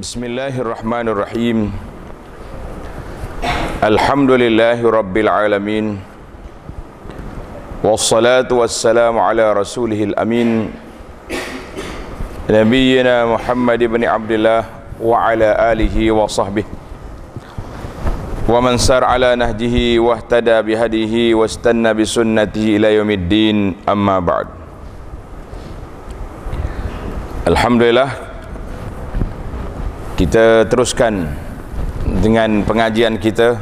بسم الله الرحمن الرحيم الحمد لله رب العالمين والصلاة والسلام على رسوله الأمين نبينا محمد بن عبد الله وعلى آله وصحبه ومن سار على نهجه واهتدى بهديه واستنى بسنته إلى يوم الدين أما بعد Alhamdulillah kita teruskan dengan pengajian kita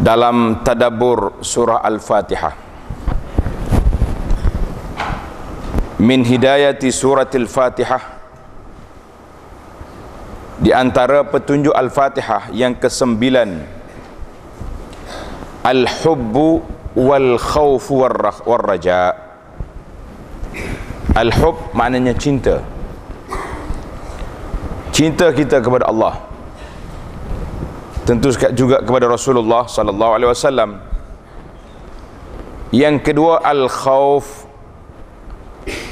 dalam tadabbur surah Al-Fatihah. Min hidayati suratil Fatihah. Di antara petunjuk Al-Fatihah yang kesembilan Al-Hubbu wal Khawfu wal Raja' Al-hub maknanya cinta. Cinta kita kepada Allah. Tentu juga kepada Rasulullah sallallahu alaihi wasallam. Yang kedua al-khauf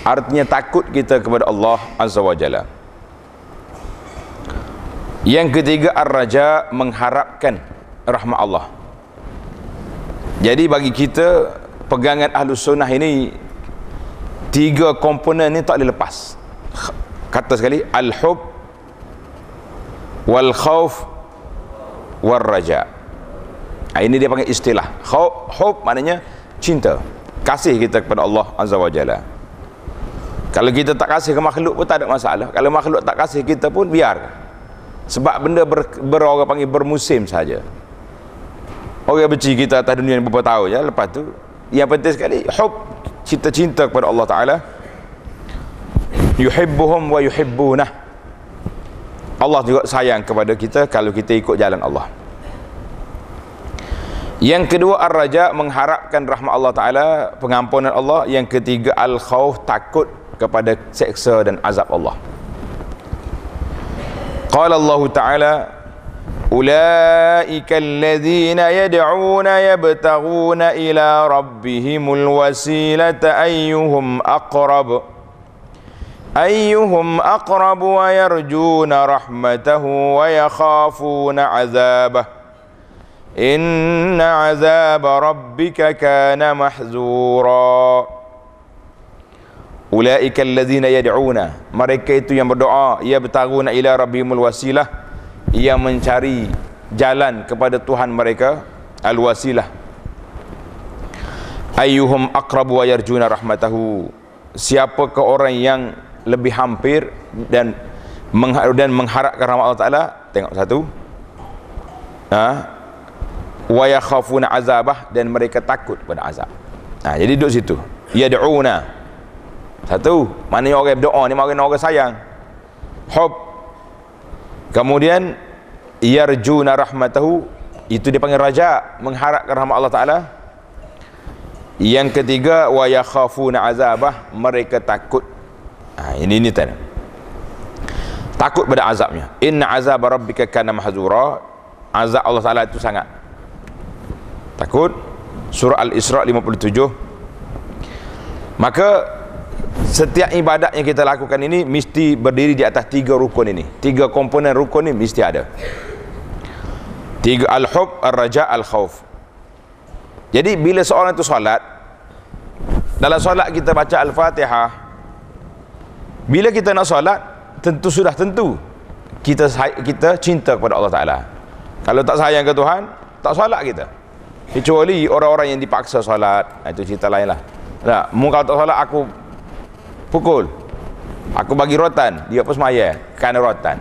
artinya takut kita kepada Allah azza wa jalla. Yang ketiga ar-raja mengharapkan rahmat Allah. Jadi bagi kita pegangan ahlus sunnah ini tiga komponen ni tak boleh lepas kata sekali al-hub wal khauf wal raja. Ini dia panggil istilah. Khauf hub maknanya cinta kasih kita kepada Allah azza wa jalla. Kalau kita tak kasih ke makhluk pun tak ada masalah. Kalau makhluk tak kasih kita pun biar. Sebab benda ber, ber orang panggil bermusim saja. Orang benci kita atas dunia ni beberapa tahun ya lepas tu yang penting sekali hub cinta-cinta kepada Allah Ta'ala. Yuhibbuhum wa yuhibbunah Allah juga sayang kepada kita kalau kita ikut jalan Allah yang kedua ar-raja mengharapkan rahmat Allah Ta'ala pengampunan Allah yang ketiga al-khawf takut kepada seksa dan azab Allah qala Allah Ta'ala أولئك الذين يدعون يبتغون إلى ربهم الوسيلة أيهم أقرب أيهم أقرب ويرجون رحمته ويخافون عذابه إن عذاب ربك كان محذورا أولئك الذين يدعون mereka itu yang berdoa yabtaguna ila rabbihimul wasilah yang mencari jalan kepada Tuhan mereka al-wasilah ayyuhum aqrabu wa yarjuna rahmatahu siapakah orang yang lebih hampir dan dan mengharapkan rahmat Allah Taala tengok satu. Ha? Wa yakhafuna azabah dan mereka takut pada azab. Ha jadi duduk situ. Yad'una. Satu mana orang berdoa ni orang orang sayang? Hub Kemudian yarjuna rahmatahu itu dipanggil raja mengharapkan rahmat Allah Taala. Yang ketiga wa yakhafuna azabah mereka takut. Ha, ini ini tanda. Takut pada azabnya. Inna azab rabbika kana mahzura. Azab Allah Taala itu sangat takut. Surah Al-Isra 57. Maka setiap ibadat yang kita lakukan ini mesti berdiri di atas tiga rukun ini tiga komponen rukun ini mesti ada tiga al-hub, al-raja, al-khawf jadi bila seorang itu solat dalam solat kita baca al-fatihah bila kita nak solat tentu sudah tentu. Kita kita cinta kepada Allah Ta'ala. Kalau tak sayang ke Tuhan tak solat kita. Kecuali orang-orang yang dipaksa solat. Itu cerita lain lah. Tak, kalau tak solat aku pukul. Aku bagi rotan. Dia pun semaya. Kerana rotan.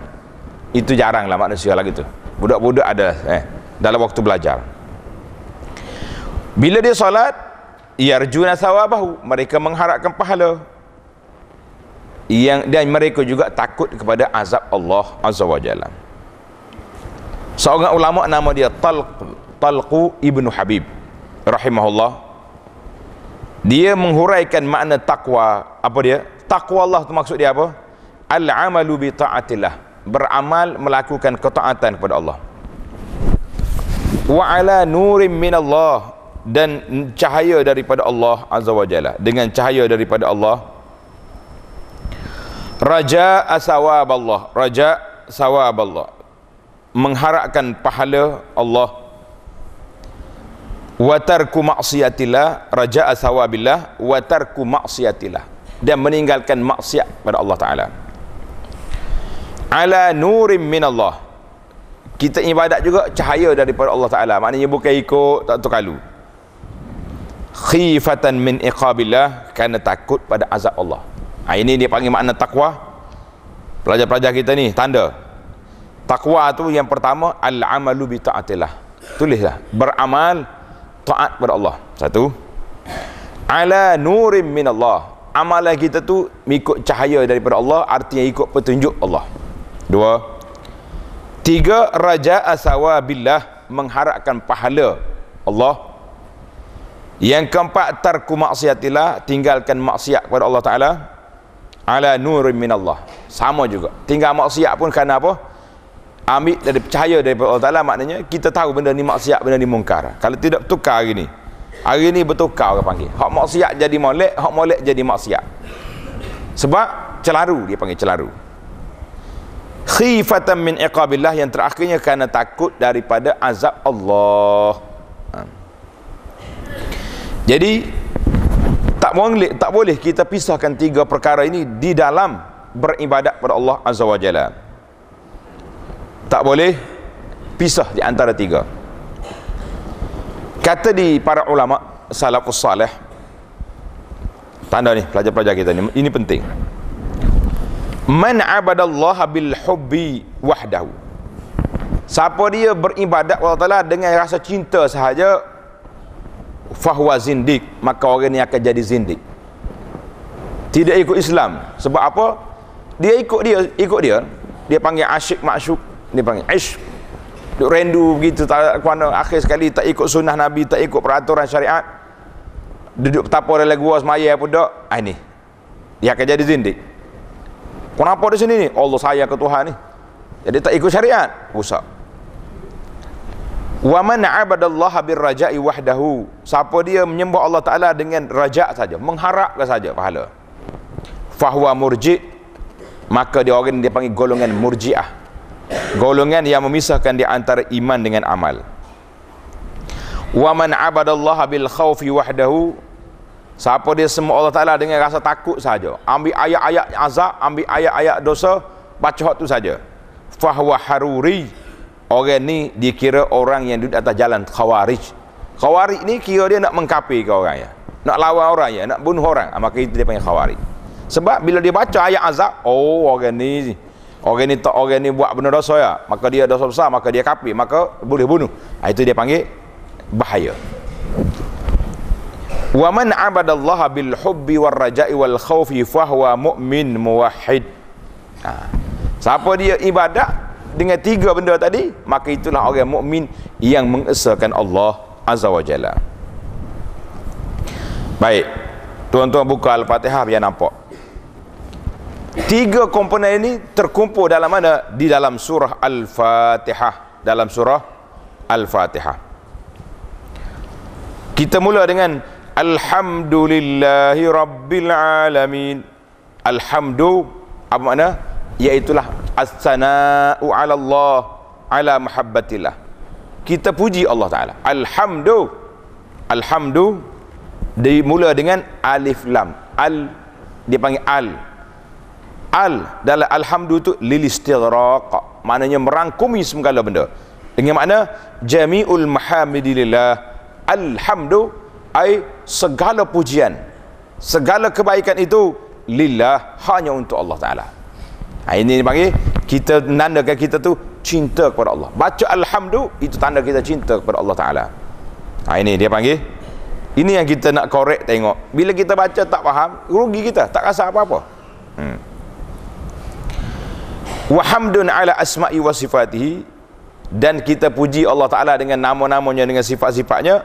Itu jarang lah manusia lagi tu. Budak-budak ada eh dalam waktu belajar. Bila dia solat yarjuna sawabahu. Mereka mengharapkan pahala yang dan mereka juga takut kepada azab Allah azza wa jalla. Seorang ulama nama dia Talq Talqu ibnu Habib rahimahullah. Dia menghuraikan makna takwa apa dia? Takwa Allah tu maksud dia apa? Al amalu bi taatillah. Beramal melakukan ketaatan kepada Allah. Wa ala nurim min Allah dan cahaya daripada Allah azza wa jalla. Dengan cahaya daripada Allah raja asawab Allah raja sawab Allah mengharapkan pahala Allah. Wa tarku maksiatillah raja asawabillah wa tarku maksiatillah dan meninggalkan maksiat pada Allah taala. Ala nurim min Allah kita ibadat juga cahaya daripada Allah taala. Maknanya bukan ikut tak terkalu khifatan min iqabillah. Kerana takut pada azab Allah ha, ini dia panggil makna takwa pelajar-pelajar kita ni tanda. Takwa tu yang pertama al-amalu bi taatillah. Tulislah. Beramal taat kepada Allah. Satu. Ala nurim min Allah amalan kita tu mengikut cahaya daripada Allah artinya ikut petunjuk Allah. Dua. Tiga raja asawabillah mengharapkan pahala Allah. Yang keempat tarku maksiatillah tinggalkan maksiat kepada Allah Taala ala nurin min Allah. Sama juga. Tinggal maksiat pun kerana apa? Ambil dari cahaya daripada Allah Taala maknanya kita tahu benda ni maksiat, benda ni mungkar. Kalau tidak tukar hari ni. Hari ni bertukar orang panggil. Hak maksiat jadi molek, hak molek jadi maksiat. Sebab celaru dia panggil celaru khifatan min iqabillah yang terakhirnya kerana takut daripada azab Allah ha. jadi tak boleh tak boleh kita pisahkan tiga perkara ini di dalam beribadat kepada Allah azza wajalla tak boleh pisah di antara tiga. Kata di para ulama salafus salih tanda ni pelajar-pelajar kita ni ini penting. Man abadallaha bil hubbi wahdahu. Siapa dia beribadat Allah dengan rasa cinta sahaja fahuwa zindik maka orang ni akan jadi zindik. Tidak ikut Islam. Sebab apa? Dia ikut dia ikut dia. Dia panggil asyik maksuk dia panggil ish. Duk rendu begitu tak kuana. Akhir sekali tak ikut sunnah Nabi tak ikut peraturan syariat. Duduk petapa dalam gua semaya pun dak ah ini. Dia akan jadi zindik. Kenapa di sini ni? Allah sayang ke Tuhan ni. Jadi tak ikut syariat. Rusak. Wa man 'abadallaha birraja'i wahdahu. Siapa dia menyembah Allah Taala dengan raja saja, mengharapkan saja pahala. Fahuwa murji' maka dia orang dia panggil golongan murji'ah. Golongan yang memisahkan di antara iman dengan amal. Wa man 'abadallaha bil khaufi wahdahu Siapa dia semua Allah Ta'ala dengan rasa takut saja. Ambil ayat-ayat azab, ambil ayat-ayat dosa, baca hak tu saja. Fahwa haruri. Orang ni dikira orang yang duduk atas jalan khawarij. Khawarij ni kira dia nak mengkapi ke orang ya. Nak lawan orang ya, nak bunuh orang. Ah, maka itu dia panggil khawarij. Sebab bila dia baca ayat azab, oh orang ni orang ni tak orang ni buat benda dosa ya, maka dia dosa besar, maka dia kafir, maka boleh bunuh. Ah, itu dia panggil bahaya. Wa man abadallaha bil hubbi war raja'i wal khawfi fahuwa mu'min muwahhid. Ha. Siapa dia ibadat dengan tiga benda tadi, maka itulah orang mukmin yang mengesahkan Allah Azza wa Jalla. Baik. Tuan-tuan buka Al-Fatihah biar nampak. Tiga komponen ini terkumpul dalam mana? Di dalam surah Al-Fatihah. Dalam surah Al-Fatihah. Kita mula dengan Alhamdulillahi Rabbil Alamin Alhamdu Apa makna? Iaitulah As-sana'u ala Allah Ala muhabbatillah. Kita puji Allah Ta'ala. Alhamdu. Alhamdu Dimula dengan Alif Lam. Al Dia panggil Al. Al Dalam Alhamdu tu Lilistiraq Maknanya merangkumi segala benda. Dengan makna Jami'ul mahamidillah Alhamdu ai segala pujian. Segala kebaikan itu lillah hanya untuk Allah taala ha, ini bagi kita nandakan kita tu cinta kepada Allah. Baca alhamdulillah itu tanda kita cinta kepada Allah taala. Ha, ini dia panggil. Ini yang kita nak korek tengok. Bila kita baca tak faham rugi kita. Tak rasa apa-apa. Hmm. wa hamdun ala asma'i wa sifatihi. Dan kita puji Allah Ta'ala dengan nama-namanya dengan sifat-sifatnya.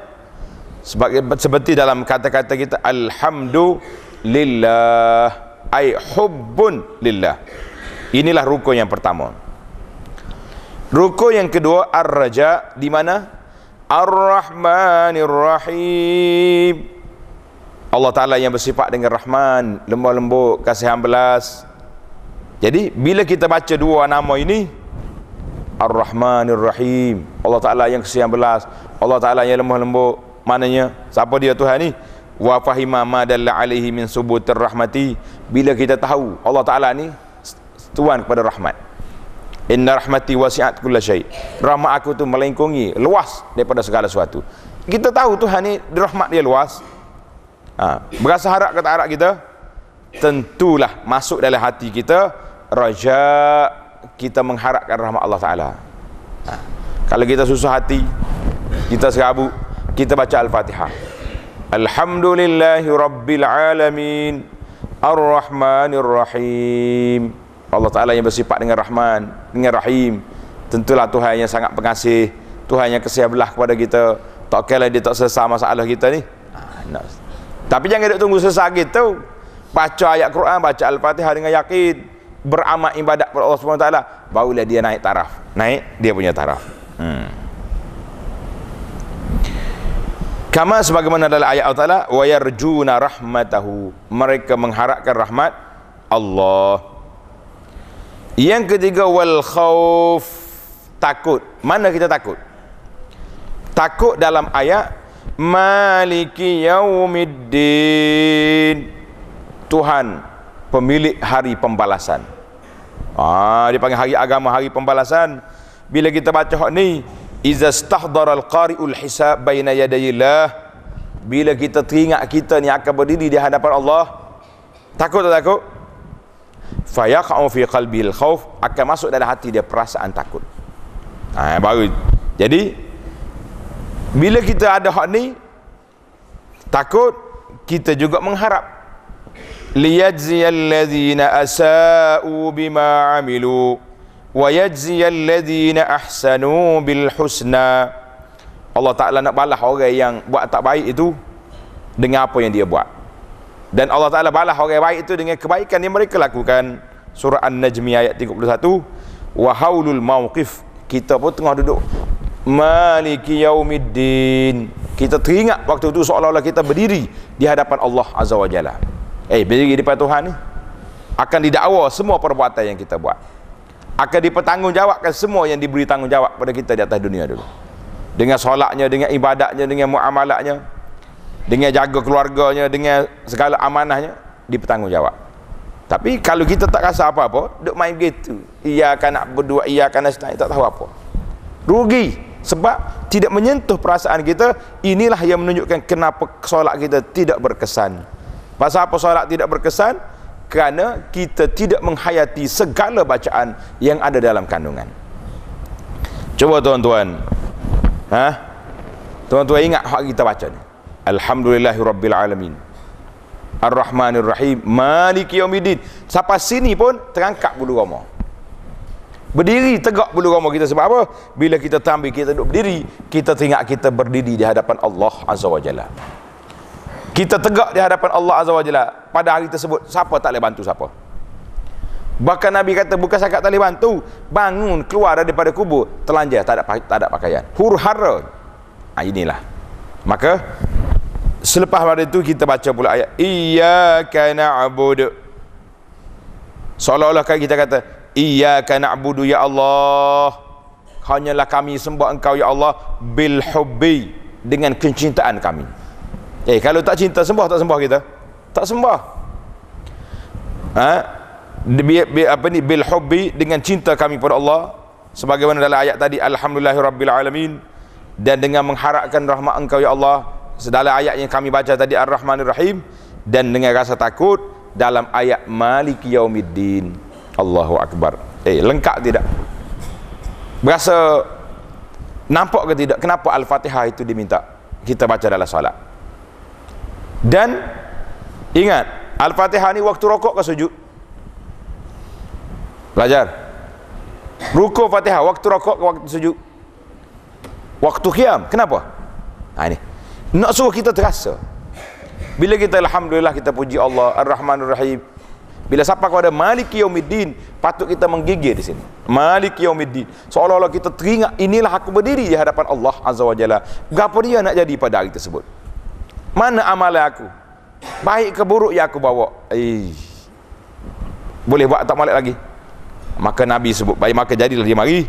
Sebagai seperti dalam kata-kata kita alhamdulillah ay hubbun lillah inilah rukun yang pertama. Rukun yang kedua ar-raja di mana? Ar-rahmanir rahim Allah Taala yang bersifat dengan rahman lembut lembut kasihan belas. Jadi bila kita baca dua nama ini Ar-Rahmanir Rahim Allah Ta'ala yang kesian belas Allah Ta'ala yang lemah lembut maknanya siapa dia Tuhan ni? Wa fahima ma dalla alaihi min subutir rahmati. Bila kita tahu Allah Ta'ala ni Tuhan kepada rahmat Inna rahmati wasi'at kulla syai rahmat aku tu melingkungi luas daripada segala sesuatu kita tahu Tuhan ni rahmat dia luas ha. berasa harap kata harap kita tentulah masuk dalam hati kita raja kita mengharapkan rahmat Allah Taala. Ha. Kalau kita susah hati, kita serabu, kita baca Al-Fatihah. Alhamdulillahi Rabbil Alamin Ar-Rahmanir Rahim Allah Ta'ala yang bersifat dengan Rahman Dengan Rahim. Tentulah Tuhan yang sangat pengasih. Tuhan yang kesian belah kepada kita. Tak kira dia tak selesai masalah kita ni. Ha, Tapi jangan duduk tunggu selesai gitu. Baca ayat Quran, baca Al-Fatihah dengan yakin. Beramal ibadat kepada Allah SWT barulah dia naik taraf. Naik dia punya taraf. Hmm. kama sebagaimana dalam ayat Allah Ta'ala wa yarjuna rahmatahu. Mereka mengharapkan rahmat Allah yang ketiga wal khawf takut mana kita takut takut dalam ayat maliki yaumiddin Tuhan pemilik hari pembalasan. Ah, dia panggil hari agama, hari pembalasan. Bila kita baca hak ni, iza stahdara al-qari'ul hisab baina yadayillah. Bila kita teringat kita ni akan berdiri di hadapan Allah, takut tak takut? fayaqa'u fi qalbil khauf akan masuk dalam hati dia perasaan takut. Ha, baru. Jadi bila kita ada hak ni takut kita juga mengharap. Liyajziyallazina asa'u bima amilu wa yajziyallazina ahsanu bil husna Allah Taala nak balas orang yang buat tak baik itu dengan apa yang dia buat dan Allah Ta'ala balas orang baik itu dengan kebaikan yang mereka lakukan. Surah An-Najmi ayat 31 wa haulul mawqif. Kita pun tengah duduk. Maliki yaumiddin. Kita teringat waktu itu seolah-olah kita berdiri di hadapan Allah Azza wa Jalla. Eh, berdiri di depan Tuhan ni. Akan didakwa semua perbuatan yang kita buat. Akan dipertanggungjawabkan semua yang diberi tanggungjawab pada kita di atas dunia dulu. Dengan solatnya, dengan ibadatnya, dengan muamalatnya, dengan jaga keluarganya, dengan segala amanahnya dipertanggungjawab. Tapi kalau kita tak rasa apa-apa, duk main gitu. Ia akan nak berdua, ia akan nak tak tahu apa. Rugi sebab tidak menyentuh perasaan kita. Inilah yang menunjukkan kenapa solat kita tidak berkesan. Pasal apa solat tidak berkesan? Kerana kita tidak menghayati segala bacaan yang ada dalam kandungan. Cuba tuan-tuan. Ha? Tuan-tuan ingat hak kita baca ni. Alhamdulillahirabbil alamin. Ar-Rahmanir Rahim, Maliki Yaumiddin. Sampai sini pun terangkat bulu roma. Berdiri tegak bulu roma kita sebab apa? Bila kita tampil kita duduk berdiri, kita teringat kita berdiri di hadapan Allah Azza wa Jalla kita tegak di hadapan Allah Azza wa Jalla pada hari tersebut siapa tak boleh bantu siapa bahkan Nabi kata bukan sakat tak boleh bantu bangun keluar daripada kubur telanjang tak ada, tak ada pakaian hur-hara ha, inilah maka selepas pada itu kita baca pula ayat iyyaka na'budu seolah-olah kita kata iyyaka na'budu ya Allah hanyalah kami sembah engkau ya Allah bil hubbi dengan kecintaan kami Eh kalau tak cinta sembah tak sembah kita? Tak sembah. Ha? Bi, bi, apa ni bil hubbi dengan cinta kami pada Allah sebagaimana dalam ayat tadi alhamdulillahirabbil alamin dan dengan mengharapkan rahmat engkau ya Allah sedalam ayat yang kami baca tadi ar-rahmanir rahim dan dengan rasa takut dalam ayat maliki yaumiddin. Allahu akbar. Eh lengkap tidak? Berasa nampak ke tidak? Kenapa al-fatihah itu diminta? Kita baca dalam solat. Dan ingat Al-Fatihah ni waktu rokok ke sujud? Belajar. Ruku Fatihah waktu rokok ke waktu sujud? Waktu kiam kenapa? Ha ini nak suruh kita terasa. Bila kita Alhamdulillah kita puji Allah Ar-Rahman Ar-Rahim bila sampai kepada Malik Yawmiddin patut kita menggigil di sini. Malik Yawmiddin seolah-olah kita teringat inilah aku berdiri di hadapan Allah Azza wa Jalla. Apa dia nak jadi pada hari tersebut? Mana amalan aku? Baik ke buruk yang aku bawa? Eh boleh buat tak malik lagi? Maka Nabi sebut baik maka jadilah dia mari.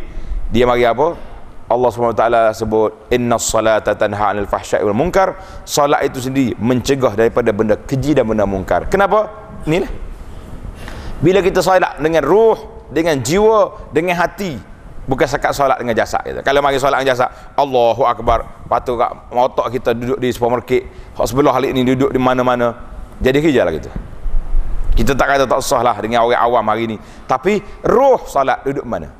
Dia mari apa Allah SWT sebut inna salata tanha anil fahsya'i wal munkar. Salat itu sendiri mencegah daripada benda keji dan benda mungkar kenapa? Ni lah bila kita salat dengan ruh dengan jiwa dengan hati bukan sekat solat dengan jasad kita. Kalau mari solat dengan jasad Allahu Akbar. Patut kat otak kita duduk di supermarket hak sebelah halik ni duduk di mana-mana jadi kerja lah kita. Kita tak kata tak sah lah dengan orang awam hari ni. Tapi ruh solat duduk mana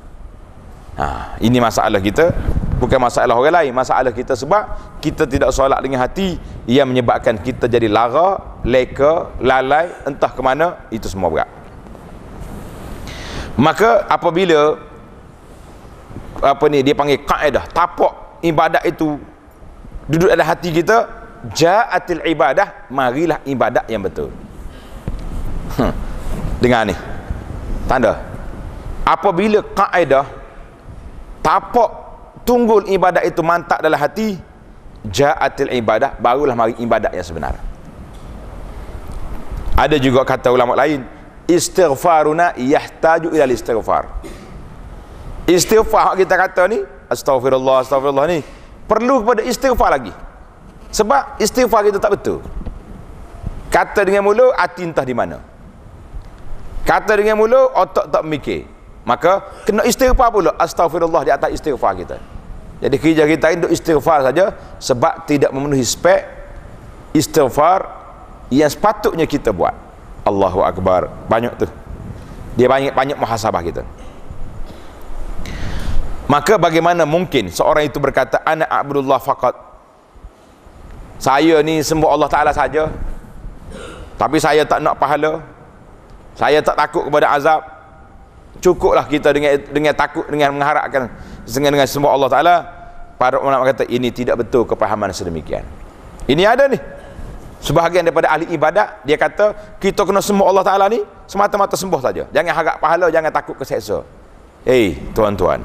ha, ini masalah kita bukan masalah orang lain masalah kita sebab kita tidak solat dengan hati yang menyebabkan kita jadi lara leka lalai entah ke mana itu semua berat. Maka apabila apa ni dia panggil kaedah tapak ibadat itu duduk dalam hati kita ja'atil ibadah marilah ibadat yang betul. Hmm. dengar ni. Tanda. Apabila kaedah tapak tunggul ibadat itu mantap dalam hati ja'atil ibadah barulah mari ibadat yang sebenar. Ada juga kata ulama lain istighfaruna yahtaju ila istighfar istighfar kita kata ni astagfirullah astagfirullah ni perlu kepada istighfar lagi. Sebab istighfar kita tak betul. Kata dengan mulut hati entah di mana. Kata dengan mulut otak tak mikir maka kena istighfar pula. Astagfirullah di atas istighfar kita. Jadi kerja kita itu istighfar saja sebab tidak memenuhi spek istighfar yang sepatutnya kita buat. Allahu Akbar. Banyak tu. Dia banyak-banyak muhasabah kita. Maka bagaimana mungkin seorang itu berkata anak abdullah faqat. Saya ni sembah Allah Ta'ala saja. Tapi saya tak nak pahala. Saya tak takut kepada azab cukuplah kita dengan dengan takut dengan mengharapkan dengan dengan semua Allah Taala. Para ulama kata ini tidak betul kepahaman sedemikian. Ini ada ni. Sebahagian daripada ahli ibadat dia kata kita kena sembah Allah Taala ni semata-mata sembah saja. Jangan harap pahala jangan takut keseksa. Hei tuan-tuan.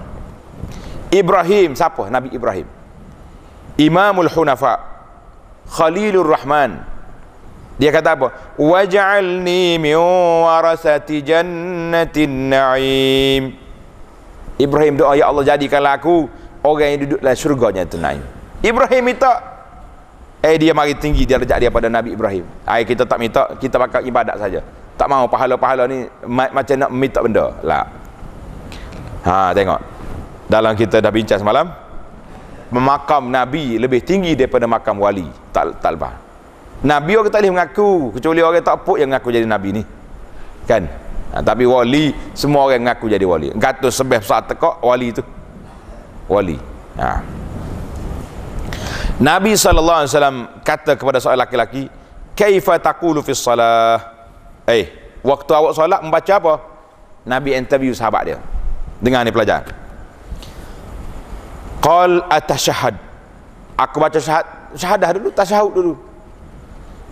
Ibrahim siapa? Nabi Ibrahim. Imamul Hunafa. Khalilur Rahman dia kata apa? Waj'alni min warasati jannatin na'im. Ibrahim doa ya Allah jadikanlah aku orang yang duduk dalam syurga jannatin na'im. Ibrahim minta eh dia mari tinggi dia rejak dia pada Nabi Ibrahim. Ai kita tak minta, kita bakal ibadat saja. Tak mau pahala-pahala ni macam nak minta benda. Lah. Ha tengok. Dalam kita dah bincang semalam makam Nabi lebih tinggi daripada makam wali. Tak tak lepas. Nabi orang tak boleh mengaku. Kecuali orang tak puk yang mengaku jadi Nabi ni. Kan? Ha, tapi wali semua orang mengaku jadi wali. Kata sebab saat tekok wali tu. Wali. Ha. Nabi SAW kata kepada seorang laki-laki kaifa taqulu fi salah eh waktu awak solat membaca apa? Nabi interview sahabat dia. Dengar ni pelajar. Qal atashahad. Aku baca syahad syahadah dulu tasyahud dulu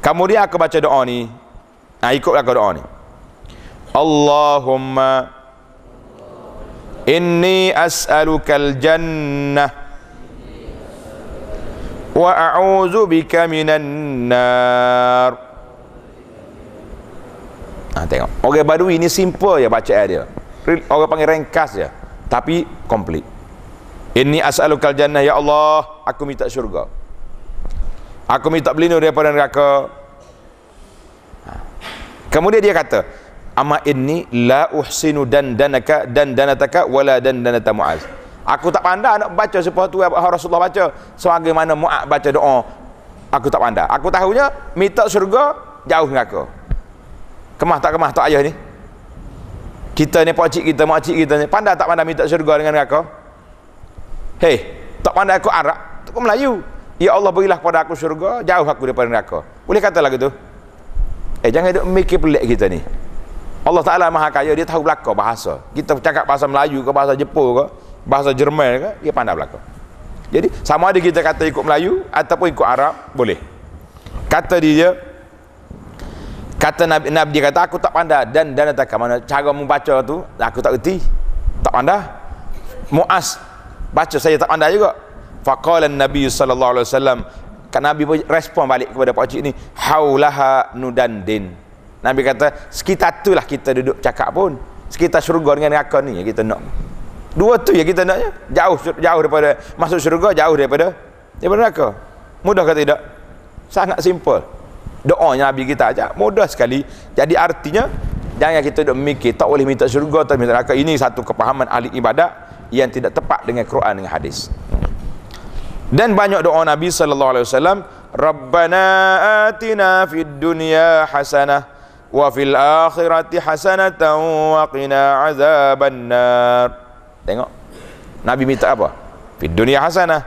Kemudian aku baca doa ni. Nah, ikutlah aku doa ni. Allahumma inni as'alukal jannah wa a'udzu bika minan nar. Nah, tengok. Orang Badui ni simple ya baca dia. Orang panggil ringkas ya. Tapi komplit. Inni as'alukal jannah ya Allah, aku minta syurga. Aku minta berlindung daripada neraka. Kemudian dia kata, "Amma inni la uhsinu dan danaka dan danataka wala dan danata Muaz." Aku tak pandai nak baca seperti apa Rasulullah baca sebagaimana Muaz baca doa. Aku tak pandai. Aku tahunya minta syurga jauh neraka. Kemah tak kemah tak ayah ni? Kita ni pak cik kita, mak cik kita ni pandai tak pandai minta syurga dengan neraka? Hei, tak pandai aku Arab, aku Melayu. Ya Allah berilah kepada aku syurga Jauh aku daripada neraka. Boleh kata lagu tu? Eh jangan duk mikir pelik kita ni. Allah Ta'ala maha kaya Dia tahu belakang bahasa. Kita cakap bahasa Melayu ke Bahasa Jepun ke Bahasa Jerman ke Dia pandai belakang Jadi sama ada kita kata ikut Melayu Ataupun ikut Arab Boleh. Kata dia Kata Nabi, Nabi dia kata Aku tak pandai. Dan dan tak mana Cara membaca tu? Aku tak reti. Tak pandai. Muas Baca saya tak pandai juga faqala nabi sallallahu alaihi wasallam kan nabi respon balik kepada pak cik ni haulaha nudandin. Nabi kata sekitar itulah kita duduk cakap pun. Sekitar syurga dengan neraka ni yang kita nak. Dua tu yang kita naknya. Jauh jauh daripada masuk syurga jauh daripada daripada neraka. Mudah ke tidak? Sangat simple. Doanya Nabi kita aja mudah sekali. Jadi artinya jangan kita duk mikir tak boleh minta syurga atau minta neraka. Ini satu kepahaman ahli ibadat yang tidak tepat dengan Quran dengan hadis dan banyak doa Nabi sallallahu alaihi wasallam Rabbana atina fid dunya hasanah wa fil akhirati hasanatan wa qina azabannar. Tengok. Nabi minta apa? Fid dunya hasanah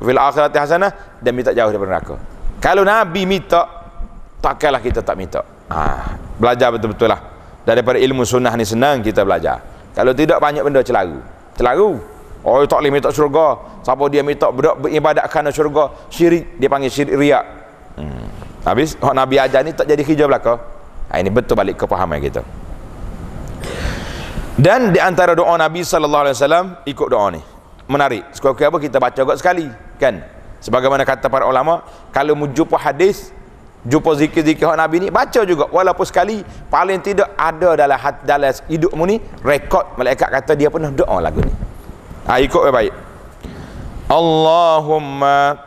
fil akhirati hasanah dan minta jauh daripada neraka. Kalau Nabi minta takkanlah kita tak minta. Ha, belajar betul-betul lah. Daripada ilmu sunnah ni senang kita belajar. Kalau tidak banyak benda celaru. Celaru oh tak boleh minta syurga siapa dia minta beribadat kerana syurga syirik dia panggil syirik riak hmm. habis Nabi ajar ni tak jadi hijau belakang Ha, ini betul balik kepahaman kita. Dan di antara doa Nabi sallallahu alaihi wasallam ikut doa ni. Menarik. Sekali apa kita baca juga sekali, kan? Sebagaimana kata para ulama, kalau mu jumpa hadis, jumpa zikir-zikir Nabi ni, baca juga walaupun sekali paling tidak ada dalam dalam hidupmu ni rekod malaikat kata dia pernah doa lagu ni. Ha, ikut baik. Allahumma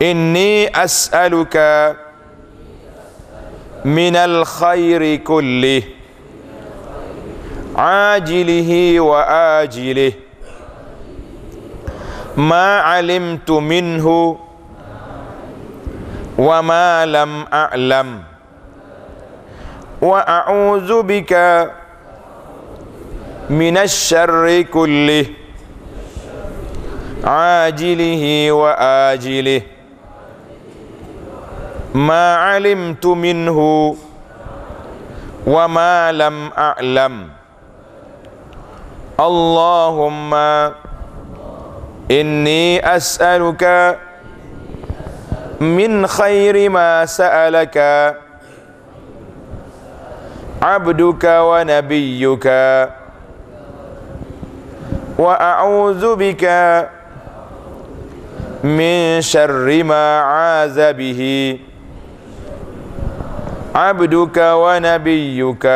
inni as'aluka minal khairi kulli ajilihi wa ajilih ma alimtu minhu wa ma lam a'lam wa a'udzu bika من الشر كله. عاجله وآجله. ما علمت منه وما لم أعلم. اللهم إني أسألك من خير ما سألك. عبدك ونبيك. وأعوذ بك من شر ما عاذ به. عبدك ونبيك.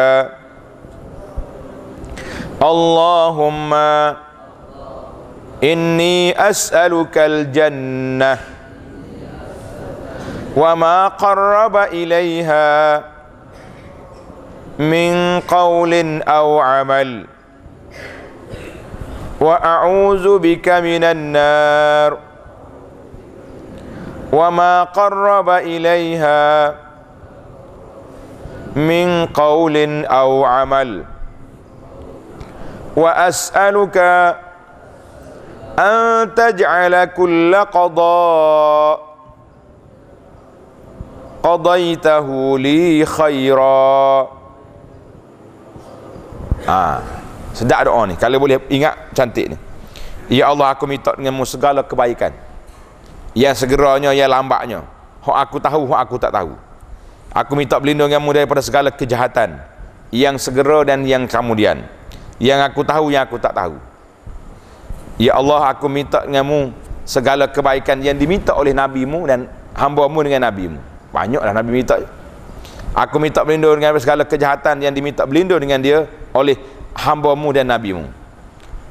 اللهم إني أسألك الجنة وما قرب إليها من قول أو عمل. وأعوذ بك من النار وما قرب إليها من قول أو عمل. وأسألك أن تجعل كل قضاء قضيته لي خيرا. ah sedap doa ni kalau boleh ingat cantik ni ya Allah aku minta denganmu segala kebaikan yang segeranya yang lambatnya hak aku tahu hak aku tak tahu Aku minta perlindunganmu daripada segala kejahatan yang segera dan yang kemudian. Yang aku tahu yang aku tak tahu. Ya Allah, aku minta denganmu segala kebaikan yang diminta oleh nabimu dan hamba-Mu dengan nabimu. Banyaklah nabi minta. Aku minta berlindung dengan segala kejahatan yang diminta berlindung dengan dia oleh hamba-Mu dan nabimu.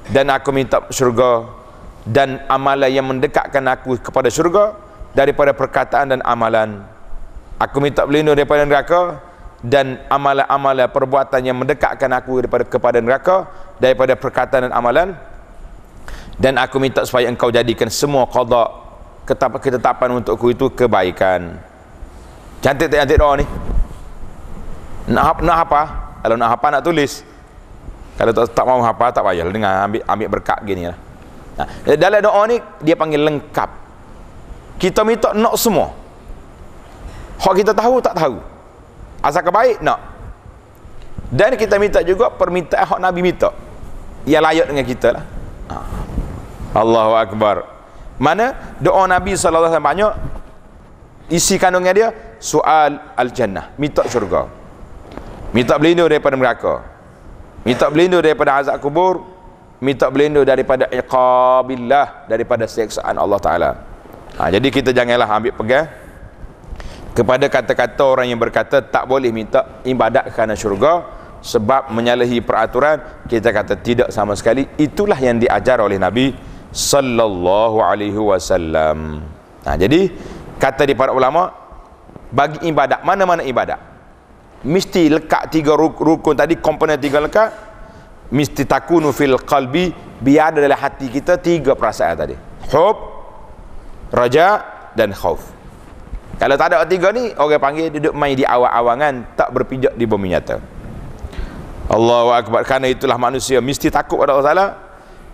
Dan aku minta syurga dan amalan yang mendekatkan aku kepada syurga daripada perkataan dan amalan Aku minta berlindung daripada neraka dan amalan-amalan perbuatan yang mendekatkan aku daripada kepada neraka daripada perkataan dan amalan dan aku minta supaya engkau jadikan semua qada ketetapan untukku itu kebaikan. Cantik tak cantik doa ni? Nak nak apa? Kalau nak apa nak tulis. Kalau tak, tak mau apa tak payah dengan ambil ambil berkat gini lah. Nah, dalam doa ni dia panggil lengkap. Kita minta nak semua. Hak kita tahu tak tahu. Asal kebaik nak. Dan kita minta juga permintaan hak Nabi minta. Yang layak dengan kita lah. Ha. Allahu Akbar. Mana doa Nabi SAW banyak. Isi kandungnya dia. Soal Al-Jannah. Minta syurga. Minta berlindung daripada neraka. Minta berlindung daripada azab kubur. Minta berlindung daripada iqabillah. Daripada seksaan Allah Ta'ala. Ha, jadi kita janganlah ambil pegang kepada kata-kata orang yang berkata tak boleh minta ibadat kerana syurga sebab menyalahi peraturan kita kata tidak sama sekali itulah yang diajar oleh Nabi sallallahu alaihi wasallam nah jadi kata di para ulama bagi ibadat mana-mana ibadat mesti lekat tiga rukun tadi komponen tiga lekat mesti takunu fil qalbi biar dalam hati kita tiga perasaan tadi. Hub raja dan khauf. Kalau tak ada tiga ni orang panggil duduk main di awang-awangan tak berpijak di bumi nyata. Allahu akbar. Kerana itulah manusia mesti takut pada Allah Taala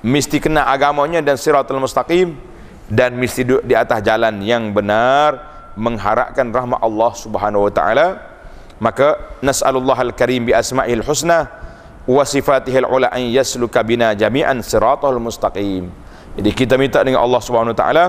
mesti kena agamanya dan siratul mustaqim dan mesti duduk di atas jalan yang benar mengharapkan rahmat Allah Subhanahu wa taala maka nas'alullah al-karim bi asma'il husna wa sifatihil ula an yasluka bina jami'an siratal mustaqim. Jadi kita minta dengan Allah Subhanahu wa taala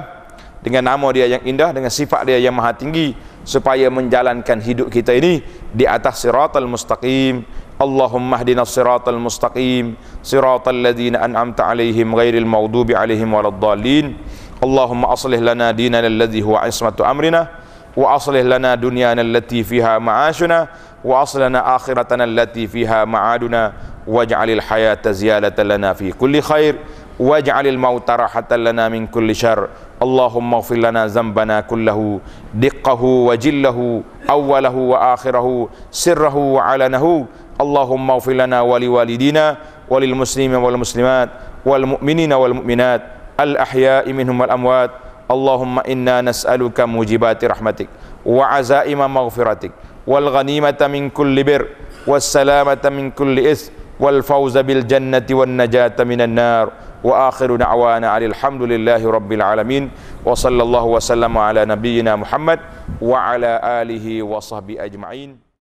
dengan nama dia yang indah dengan sifat dia yang maha tinggi supaya menjalankan hidup kita ini di atas siratal mustaqim. Allahumma hdina siratal mustaqim siratal ladzina an'amta alaihim ghairil maghdubi alaihim waladdallin. Allahumma aslih lana dinana alladhi huwa ismatu amrina wa aslih lana dunyana allati fiha ma'ashuna وأصل لنا آخرتنا التي فيها معادنا واجعل الحياة زيادة لنا في كل خير واجعل الموت راحة لنا من كل شر. اللهم اغفر لنا ذنبنا كله دقه وجله أوله وآخره سره وعلنه. اللهم اغفر لنا ولوالدينا وللمسلمين والمسلمات والمؤمنين والمؤمنات الأحياء منهم والأموات اللهم إنا نسألك موجبات رحمتك وعزائم مغفرتك والغنيمة من كل بر والسلامة من كل إثم والفوز بالجنة والنجاة من النار وآخر دعوانا على الحمد لله رب العالمين وصلى الله وسلم على نبينا محمد وعلى آله وصحبه أجمعين